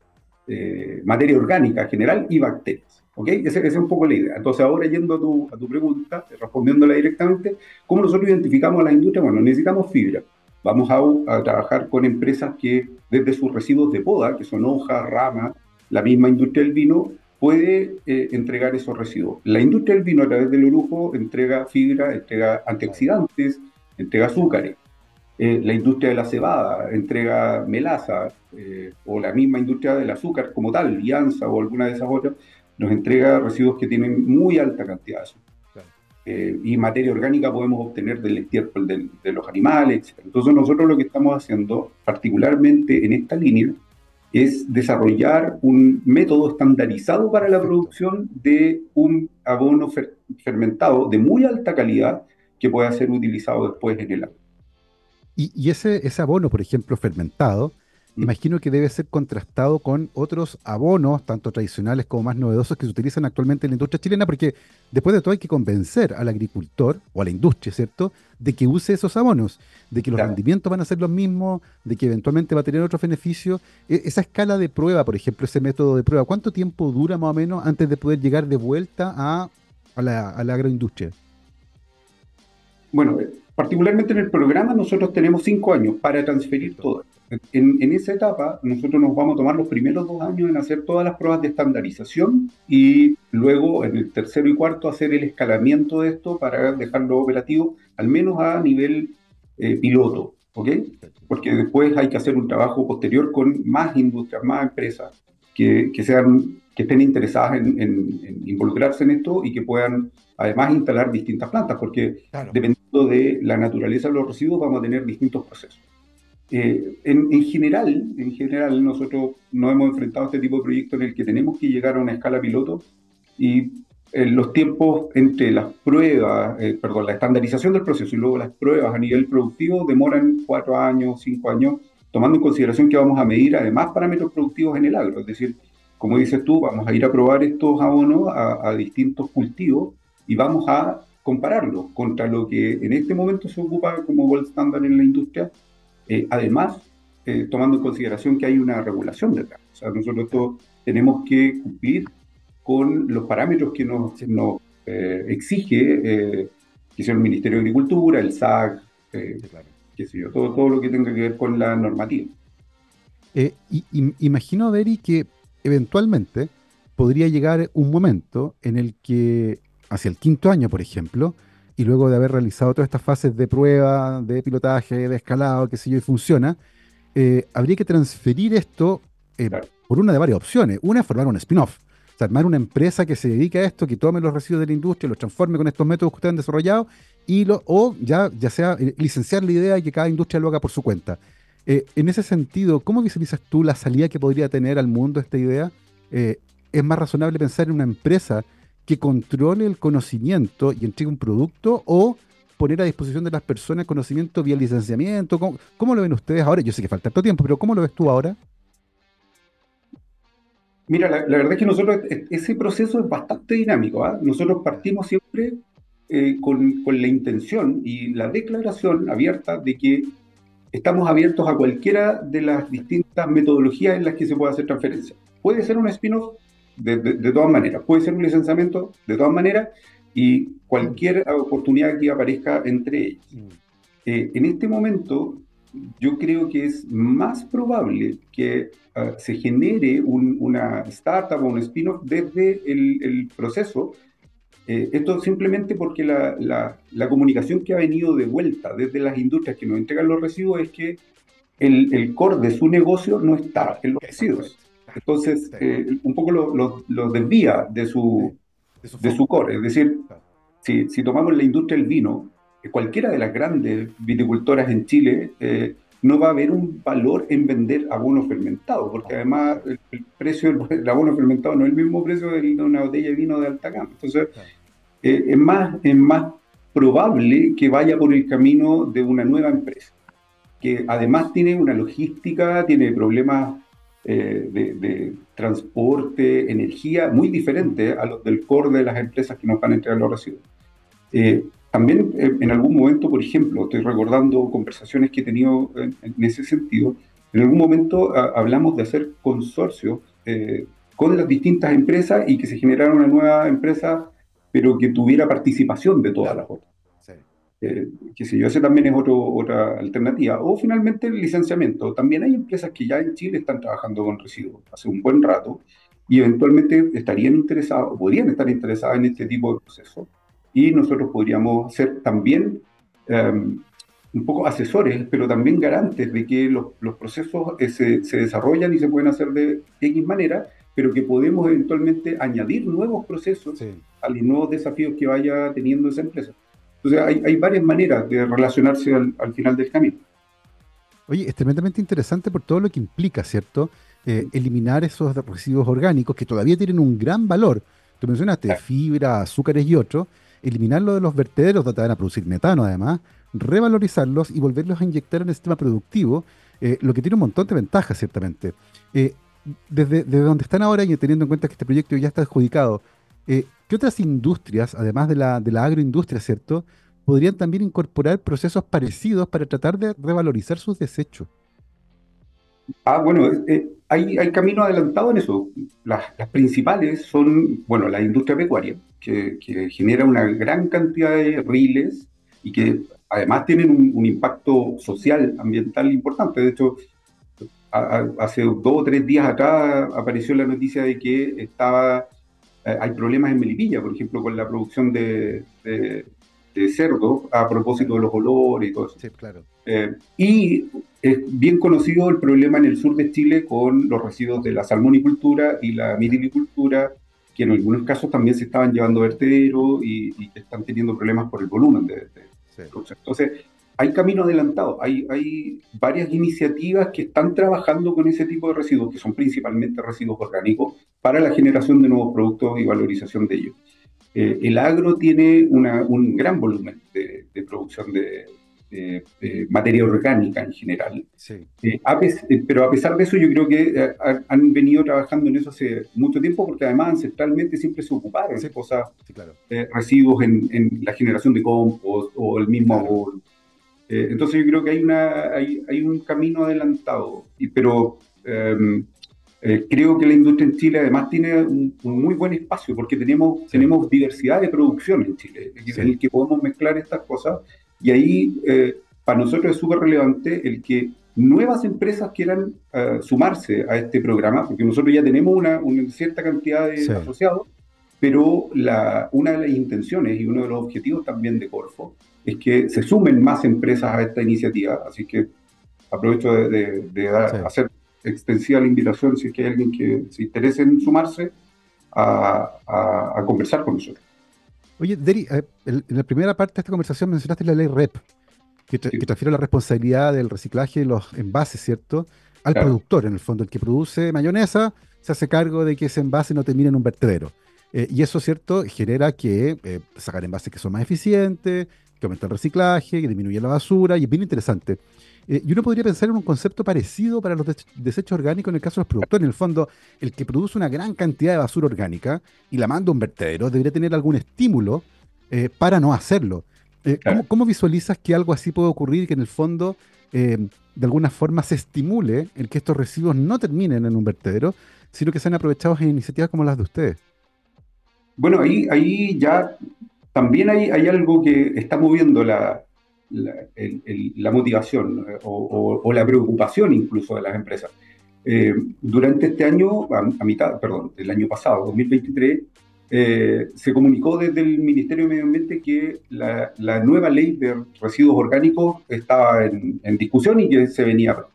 eh, materia orgánica general y bacterias. ¿Ok? Esa, es un poco la idea. Entonces, ahora yendo a tu, a tu pregunta, respondiéndola directamente, ¿cómo nosotros identificamos a la industria? Bueno, necesitamos fibra. Vamos a, trabajar con empresas que desde sus residuos de poda, que son hojas, ramas, la misma industria del vino, puede eh, entregar esos residuos. La industria del vino a través del orujo entrega fibra, entrega antioxidantes, entrega azúcares. Eh, la industria de la cebada entrega melaza, eh, o la misma industria del azúcar como tal, Lianza o alguna de esas otras, nos entrega residuos que tienen muy alta cantidad de azúcar. Y materia orgánica podemos obtener del estiércol de, los animales, etc. Entonces nosotros lo que estamos haciendo, particularmente en esta línea, es desarrollar un método estandarizado para la producción de un abono fermentado de muy alta calidad que pueda ser utilizado después en el agua. Y, ese, ese abono, por ejemplo, fermentado. Imagino que debe ser contrastado con otros abonos, tanto tradicionales como más novedosos, que se utilizan actualmente en la industria chilena, porque después de todo hay que convencer al agricultor o a la industria, ¿cierto?, de que use esos abonos, de que los rendimientos van a ser los mismos, de que eventualmente va a tener otros beneficios. E, esa escala de prueba, por ejemplo, ese método de prueba, ¿cuánto tiempo dura más o menos antes de poder llegar de vuelta a, la, a la agroindustria? Bueno, particularmente en el programa nosotros tenemos cinco años para transferir todo. En, esa etapa, nosotros nos vamos a tomar los primeros dos años en hacer todas las pruebas de estandarización y luego en el tercero y cuarto hacer el escalamiento de esto para dejarlo operativo, al menos a nivel eh, piloto, ¿ok? Porque después hay que hacer un trabajo posterior con más industrias, más empresas que, sean, que estén interesadas en, involucrarse en esto y que puedan además instalar distintas plantas, porque dependiendo de la naturaleza de los residuos vamos a tener distintos procesos. Eh, en, general, en general, nosotros nos hemos enfrentado este tipo de proyectos en el que tenemos que llegar a una escala piloto y eh, los tiempos entre las pruebas, eh, perdón, la estandarización del proceso y luego las pruebas a nivel productivo demoran cuatro años, cinco años, tomando en consideración que vamos a medir además parámetros productivos en el agro. Es decir, como dices tú, vamos a ir a probar estos abonos a, a distintos cultivos y vamos a compararlos contra lo que en este momento se ocupa como gold standard en la industria eh, además, eh, tomando en consideración que hay una regulación detrás. O sea, nosotros tenemos que cumplir con los parámetros que nos, nos eh, exige, que sea el Ministerio de Agricultura, el SAC, qué sé yo, todo, todo lo que tenga que ver con la normativa. Y, imagino, Deri, que eventualmente podría llegar un momento en el que, hacia el quinto año, por ejemplo, y luego de haber realizado todas estas fases de prueba, de pilotaje, de escalado, qué sé yo, y funciona, eh, habría que transferir esto eh, por una de varias opciones. Una es formar un spin-off, o sea, armar una empresa que se dedique a esto, que tome los residuos de la industria, los transforme con estos métodos que ustedes han desarrollado, y lo, o ya, ya sea eh, licenciar la idea y que cada industria lo haga por su cuenta. en ese sentido, ¿cómo visualizas tú la salida que podría tener al mundo esta idea? ¿Es más razonable pensar en una empresa que controle el conocimiento y entregue un producto o poner a disposición de las personas conocimiento vía licenciamiento? ¿Cómo, lo ven ustedes ahora? Yo sé que falta tanto tiempo, pero ¿cómo lo ves tú ahora? Mira, la, verdad es que nosotros, e, ese proceso es bastante dinámico. ¿ah? Nosotros partimos siempre eh, con, con, la intención y la declaración abierta de que estamos abiertos a cualquiera de las distintas metodologías en las que se puede hacer transferencia. Puede ser un spin-off, de, todas maneras. Puede ser un licenciamiento de todas maneras y cualquier oportunidad que aparezca entre ellas. Mm. Eh, en este momento, yo creo que es más probable que ah, se genere una startup o un spin-off desde el, proceso. Eh, esto simplemente porque la, la, comunicación que ha venido de vuelta desde las industrias que nos entregan los residuos es que el, el core de su negocio no está en los residuos. Entonces, eh, un poco lo, desvía de su, de su, core. Es decir, si, si, tomamos la industria del vino, eh, cualquiera de las grandes viticultoras en Chile eh, no va a haber un valor en vender abono fermentado, porque además el, precio del, abono fermentado no es el mismo precio de una botella de vino de alta gama. Entonces, es, más, es más probable que vaya por el camino de una nueva empresa, que además tiene una logística, tiene problemas de, transporte, energía, muy diferente a los del core de las empresas que nos van a entregar los residuos. también en algún momento, por ejemplo, estoy recordando conversaciones que he tenido en, ese sentido, en algún momento hablamos de hacer consorcios con las distintas empresas y que se generara una nueva empresa, pero que tuviera participación de todas las otras. Eh, que sé yo, ese también es otro, otra alternativa. O finalmente el licenciamiento. También hay empresas que ya en Chile están trabajando con residuos hace un buen rato y eventualmente estarían interesadas o podrían estar interesadas en este tipo de procesos. Y nosotros podríamos ser también em, un poco asesores, pero también garantes de que los, los procesos eh, se, se, desarrollan y se pueden hacer de X manera pero que podemos eventualmente añadir nuevos procesos a los nuevos desafíos que vaya teniendo esa empresa. Entonces hay, hay varias maneras de relacionarse al, al, final del camino. Oye, es tremendamente interesante por todo lo que implica, ¿cierto? Eh, eliminar esos residuos orgánicos que todavía tienen un gran valor. Tú mencionaste fibra, azúcares y otros. Eliminarlo de los vertederos donde van a producir metano, además, revalorizarlos y volverlos a inyectar en el sistema productivo, eh, lo que tiene un montón de ventajas, ciertamente. Eh, desde, donde están ahora y teniendo en cuenta que este proyecto ya está adjudicado, eh, ¿qué otras industrias, además de la, agroindustria, ¿cierto?, podrían también incorporar procesos parecidos para tratar de revalorizar sus desechos. Ah, bueno, eh, hay, camino adelantado en eso. Las, principales son, bueno, la industria pecuaria, que, genera una gran cantidad de riles y que además tienen un, impacto social, ambiental importante. De hecho, hace dos o tres días atrás apareció la noticia de que estaba, eh, hay problemas en Melipilla, por ejemplo, con la producción de, de, cerdo a propósito de los olores y todo eso. Sí, claro. Eh, y es bien conocido el problema en el sur de Chile con los residuos de la salmonicultura y la mitilicultura, que en algunos casos también se estaban llevando vertederos y, y están teniendo problemas por el volumen de, de producción. Entonces, hay camino adelantado, hay, hay varias iniciativas que están trabajando con ese tipo de residuos, que son principalmente residuos orgánicos, para la generación de nuevos productos y valorización de ellos. Eh, el agro tiene un gran volumen de, producción de, materia orgánica en general. Sí. Eh, eh, pero a pesar de eso, yo creo que han venido trabajando en eso hace mucho tiempo, porque además ancestralmente siempre se ocuparon de cosas, residuos en, la generación de compost o el mismo eh, entonces yo creo que hay, una, hay, hay un camino adelantado, y, pero em, eh, creo que la industria en Chile además tiene un, muy buen espacio porque tenemos, tenemos diversidad de producción en Chile, en el que podemos mezclar estas cosas y ahí eh, para nosotros es súper relevante el que nuevas empresas quieran sumarse a este programa, porque nosotros ya tenemos una, una cierta cantidad de asociados, pero la, una de las intenciones y uno de los objetivos también de Corfo es que se sumen más empresas a esta iniciativa, así que aprovecho de, hacer extensiva la invitación si es que hay alguien que se interese en sumarse a, conversar con nosotros. Oye, Deri, eh, en la primera parte de esta conversación mencionaste la ley REP, que, transfiere la responsabilidad del reciclaje de los envases, ¿cierto? Al productor, en el fondo, el que produce mayonesa se hace cargo de que ese envase no termine en un vertedero. Eh, y eso, ¿cierto?, genera que eh, sacar envases que son más eficientes, que aumenta el reciclaje, que disminuye la basura, y es bien interesante. Eh, y uno podría pensar en un concepto parecido para los desechos orgánicos en el caso de los productores. En el fondo, el que produce una gran cantidad de basura orgánica y la manda a un vertedero debería tener algún estímulo eh, para no hacerlo. Eh, ¿cómo, visualizas que algo así puede ocurrir y que en el fondo, de alguna forma, se estimule el que estos residuos no terminen en un vertedero, sino que sean aprovechados en iniciativas como las de ustedes? Bueno, ahí, ahí ya también hay, algo que está moviendo la, la, motivación eh, o, la preocupación incluso de las empresas. Eh, durante este año, a, mitad, perdón, del año pasado, 2023, eh, se comunicó desde el Ministerio de Medio Ambiente que la, nueva ley de residuos orgánicos estaba en, discusión y que se venía pronto.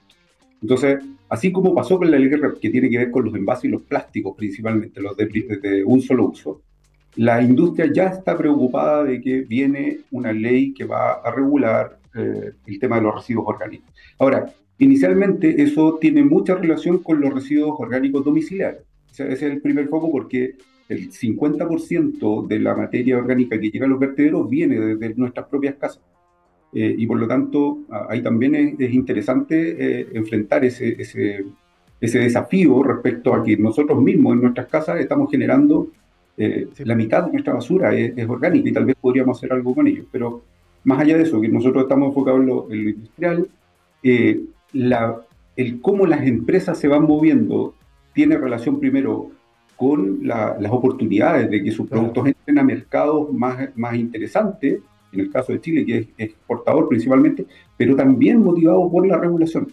Entonces, así como pasó con la ley que tiene que ver con los envases y los plásticos, principalmente los de un solo uso, la industria ya está preocupada de que viene una ley que va a regular eh, el tema de los residuos orgánicos. Ahora, inicialmente eso tiene mucha relación con los residuos orgánicos domiciliarios. ese es el primer foco porque el 50% de la materia orgánica que llega a los vertederos viene desde nuestras propias casas. Eh, y por lo tanto, ahí también es, interesante eh, enfrentar ese, ese, ese desafío respecto a que nosotros mismos en nuestras casas estamos generando eh, la mitad de nuestra basura es, orgánica y tal vez podríamos hacer algo con ello. Pero más allá de eso, que nosotros estamos enfocados en lo, industrial, eh, la, el cómo las empresas se van moviendo tiene relación primero con las oportunidades de que sus productos entren a mercados más, más interesantes, en el caso de Chile, que es exportador principalmente, pero también motivado por la regulación.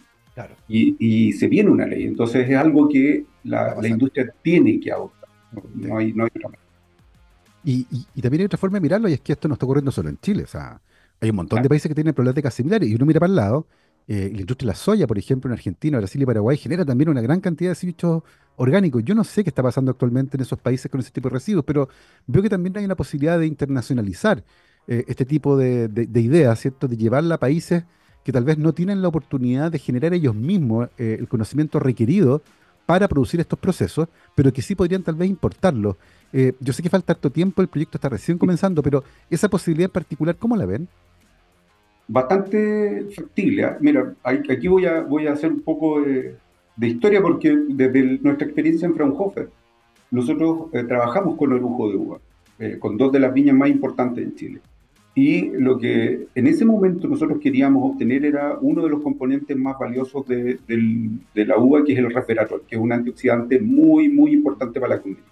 Y, se viene una ley, entonces es algo que la, industria tiene que adoptar. No, hay, no hay otra manera. Y, también hay otra forma de mirarlo, y es que esto no está ocurriendo solo en Chile. O sea, hay un montón de países que tienen problemáticas similares, y uno mira para el lado, eh, la industria de la soya, por ejemplo, en Argentina, Brasil y Paraguay, genera también una gran cantidad de desechos orgánicos. Yo no sé qué está pasando actualmente en esos países con ese tipo de residuos, pero veo que también hay una posibilidad de internacionalizar eh, este tipo de, de ideas, ¿cierto? De llevarla a países que tal vez no tienen la oportunidad de generar ellos mismos eh, el conocimiento requerido para producir estos procesos, pero que sí podrían tal vez importarlos. Eh, yo sé que falta harto tiempo, el proyecto está recién comenzando, pero esa posibilidad en particular, ¿cómo la ven? Bastante factible. ¿ah? Mira, aquí voy a, voy a hacer un poco de, historia porque desde nuestra experiencia en Fraunhofer, nosotros eh, trabajamos con el lujo de uva, con dos de las viñas más importantes en Chile. Y lo que en ese momento nosotros queríamos obtener era uno de los componentes más valiosos de, la uva, que es el resveratrol, que es un antioxidante muy, muy importante para la condición.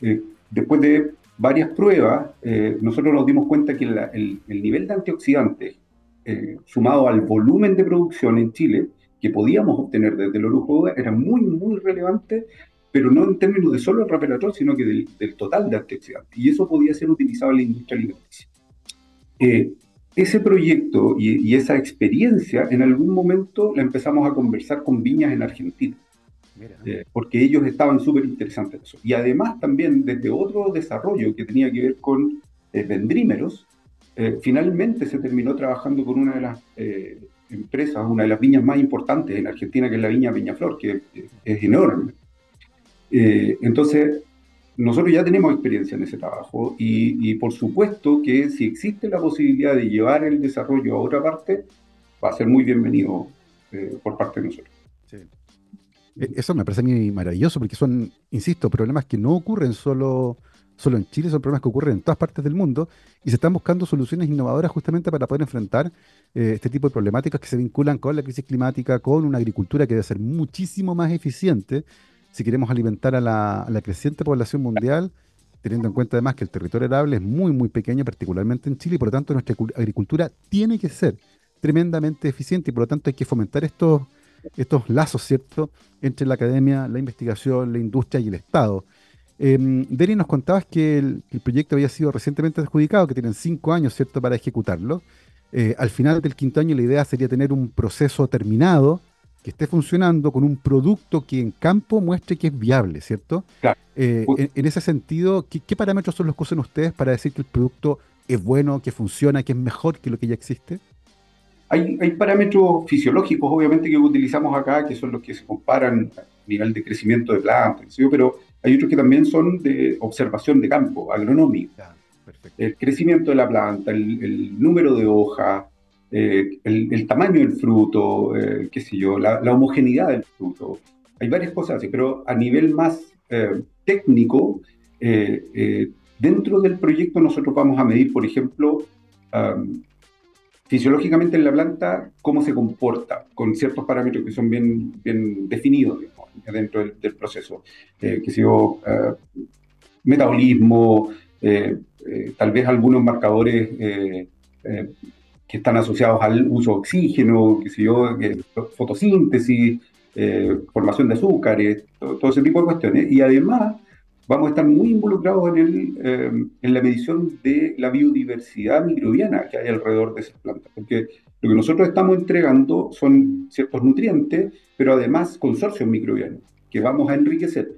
Eh, después de varias pruebas, eh, nosotros nos dimos cuenta que el, nivel de antioxidantes, eh, sumado al volumen de producción en Chile, que podíamos obtener desde el orujo era muy, muy relevante, pero no en términos de solo el resveratrol, sino que del, del total de antioxidantes. Y eso podía ser utilizado en la industria alimenticia. Eh, ese proyecto y, esa experiencia en algún momento la empezamos a conversar con viñas en Argentina, eh, porque ellos estaban súper interesantes en eso. Y además también desde otro desarrollo que tenía que ver con eh, vendrímeros, finalmente se terminó trabajando con una de las empresas, una de las viñas más importantes en Argentina, que es la viña Peñaflor, que es enorme. entonces, nosotros ya tenemos experiencia en ese trabajo y, por supuesto que si existe la posibilidad de llevar el desarrollo a otra parte, va a ser muy bienvenido eh, por parte de nosotros. E, eso me parece a mí maravilloso porque son, insisto, problemas que no ocurren solo, solo en Chile, son problemas que ocurren en todas partes del mundo y se están buscando soluciones innovadoras justamente para poder enfrentar eh, este tipo de problemáticas que se vinculan con la crisis climática, con una agricultura que debe ser muchísimo más eficiente si queremos alimentar a la, creciente población mundial, teniendo en cuenta además que el territorio arable es muy, muy pequeño, particularmente en Chile, y por lo tanto nuestra agricultura tiene que ser tremendamente eficiente y por lo tanto hay que fomentar estos, estos lazos, ¿cierto?, entre la academia, la investigación, la industria y el Estado. Eh, Deri, nos contabas que el, proyecto había sido recientemente adjudicado, que tienen cinco años, ¿cierto?, para ejecutarlo. Eh, al final del quinto año la idea sería tener un proceso terminado que esté funcionando con un producto que en campo muestre que es viable, ¿cierto? Eh, en, ese sentido, ¿qué, parámetros son los que usan ustedes para decir que el producto es bueno, que funciona, que es mejor que lo que ya existe? Hay, parámetros fisiológicos, obviamente, que utilizamos acá, que son los que se comparan a nivel de crecimiento de plantas, pero hay otros que también son de observación de campo, agronómico. el crecimiento de la planta, el, el número de hojas, eh, el, tamaño del fruto, eh, qué sé yo, la, homogeneidad del fruto. Hay varias cosas así, pero a nivel más eh, técnico, dentro del proyecto nosotros vamos a medir, por ejemplo, fisiológicamente en la planta cómo se comporta, con ciertos parámetros que son bien, bien definidos dentro del, proceso. qué sé yo, metabolismo, tal vez algunos marcadores que están asociados al uso de oxígeno, que sé yo, fotosíntesis, eh, formación de azúcares, todo, ese tipo de cuestiones. Y además vamos a estar muy involucrados en, el, eh, en la medición de la biodiversidad microbiana que hay alrededor de esas plantas. Porque lo que nosotros estamos entregando son ciertos nutrientes, pero además consorcios microbianos que vamos a enriquecer.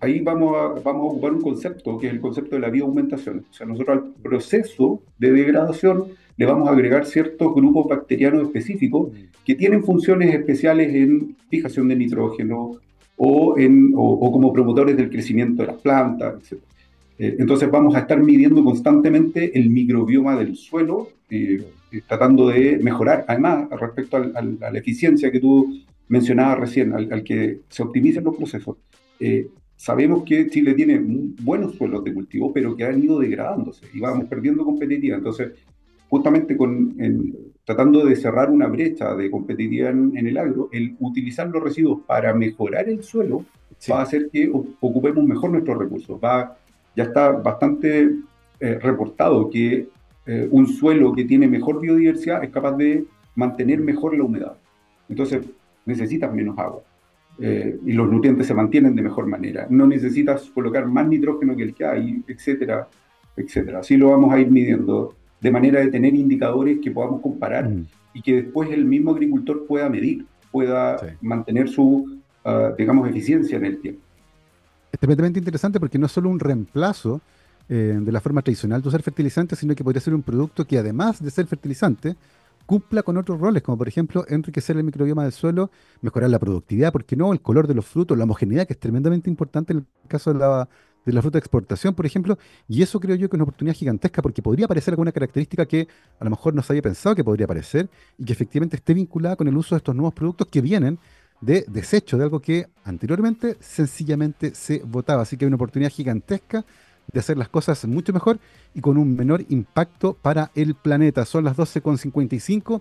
Ahí vamos a, vamos a ocupar un concepto que es el concepto de la bioaumentación. O sea, nosotros al proceso de degradación le vamos a agregar ciertos grupos bacterianos específicos que tienen funciones especiales en fijación de nitrógeno o, en, o, como promotores del crecimiento de las plantas, etc. Eh, entonces vamos a estar midiendo constantemente el microbioma del suelo, eh, tratando de mejorar, además, respecto a la eficiencia que tú mencionaba recién, al, que se optimicen los procesos. Eh, sabemos que Chile tiene buenos suelos de cultivo, pero que han ido degradándose y vamos perdiendo competitividad. Entonces, justamente con, tratando de cerrar una brecha de competitividad en, el agro, el utilizar los residuos para mejorar el suelo va a hacer que ocupemos mejor nuestros recursos. Va, ya está bastante eh, reportado que eh, un suelo que tiene mejor biodiversidad es capaz de mantener mejor la humedad. Entonces, necesitas menos agua. Eh, y los nutrientes se mantienen de mejor manera. No necesitas colocar más nitrógeno que el que hay, etcétera, etcétera. Así lo vamos a ir midiendo de manera de tener indicadores que podamos comparar mm. y que después el mismo agricultor pueda medir, pueda mantener su, ah, digamos, eficiencia en el tiempo. Es tremendamente interesante porque no es solo un reemplazo eh, de la forma tradicional de usar fertilizantes, sino que podría ser un producto que además de ser fertilizante, cumpla con otros roles, como por ejemplo enriquecer el microbioma del suelo, mejorar la productividad, ¿por qué no? El color de los frutos, la homogeneidad, que es tremendamente importante en el caso de la, de la fruta de exportación, por ejemplo, y eso creo yo que es una oportunidad gigantesca porque podría aparecer alguna característica que a lo mejor no se había pensado que podría aparecer y que efectivamente esté vinculada con el uso de estos nuevos productos que vienen de desecho de algo que anteriormente sencillamente se votaba. Así que hay una oportunidad gigantesca de hacer las cosas mucho mejor y con un menor impacto para el planeta. Son las 12.55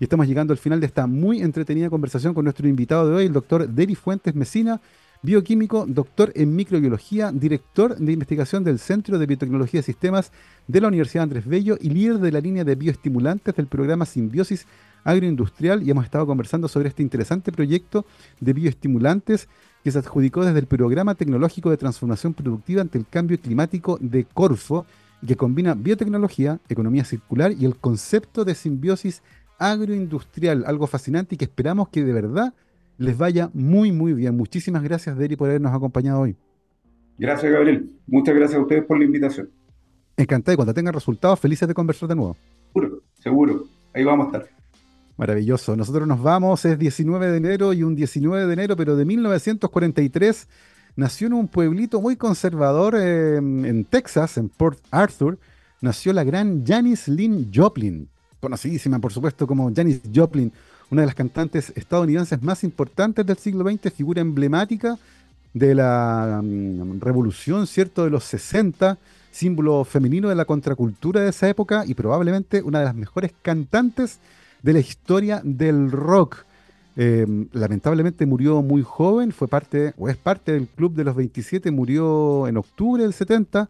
y estamos llegando al final de esta muy entretenida conversación con nuestro invitado de hoy, el doctor Deri Fuentes Mesina, bioquímico, doctor en microbiología, director de investigación del Centro de Biotecnología y Sistemas de la Universidad Andrés Bello y líder de la línea de bioestimulantes del programa Simbiosis Agroindustrial. Y hemos estado conversando sobre este interesante proyecto de bioestimulantes que se adjudicó desde el Programa Tecnológico de Transformación Productiva ante el Cambio Climático de Corfo, que combina biotecnología, economía circular y el concepto de simbiosis agroindustrial, algo fascinante y que esperamos que de verdad les vaya muy, muy bien. Muchísimas gracias, Deri, por habernos acompañado hoy. Gracias, Gabriel. Muchas gracias a ustedes por la invitación. Encantado y cuando tengan resultados, felices de conversar de nuevo. Seguro, seguro. Ahí vamos a estar. Maravilloso. Nosotros nos vamos, es 19 de enero y un 19 de enero, pero de 1943, nació en un pueblito muy conservador em, en Texas, en Port Arthur, nació la gran Janis Lynn Joplin, conocidísima por supuesto como Janis Joplin, una de las cantantes estadounidenses más importantes del siglo XX, figura emblemática de la mm, revolución, ¿cierto?, de los 60, símbolo femenino de la contracultura de esa época y probablemente una de las mejores cantantes de la historia del rock. Em, lamentablemente murió muy joven, fue parte, o es parte del Club de los 27, murió en octubre del 70,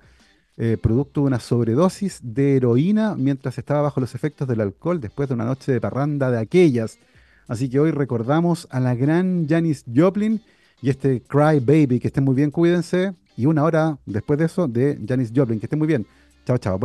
eh, producto de una sobredosis de heroína mientras estaba bajo los efectos del alcohol después de una noche de parranda de aquellas. Así que hoy recordamos a la gran Janis Joplin y este Cry Baby. Que estén muy bien, cuídense. Y una hora después de eso de Janis Joplin. Que estén muy bien. Chao, chao.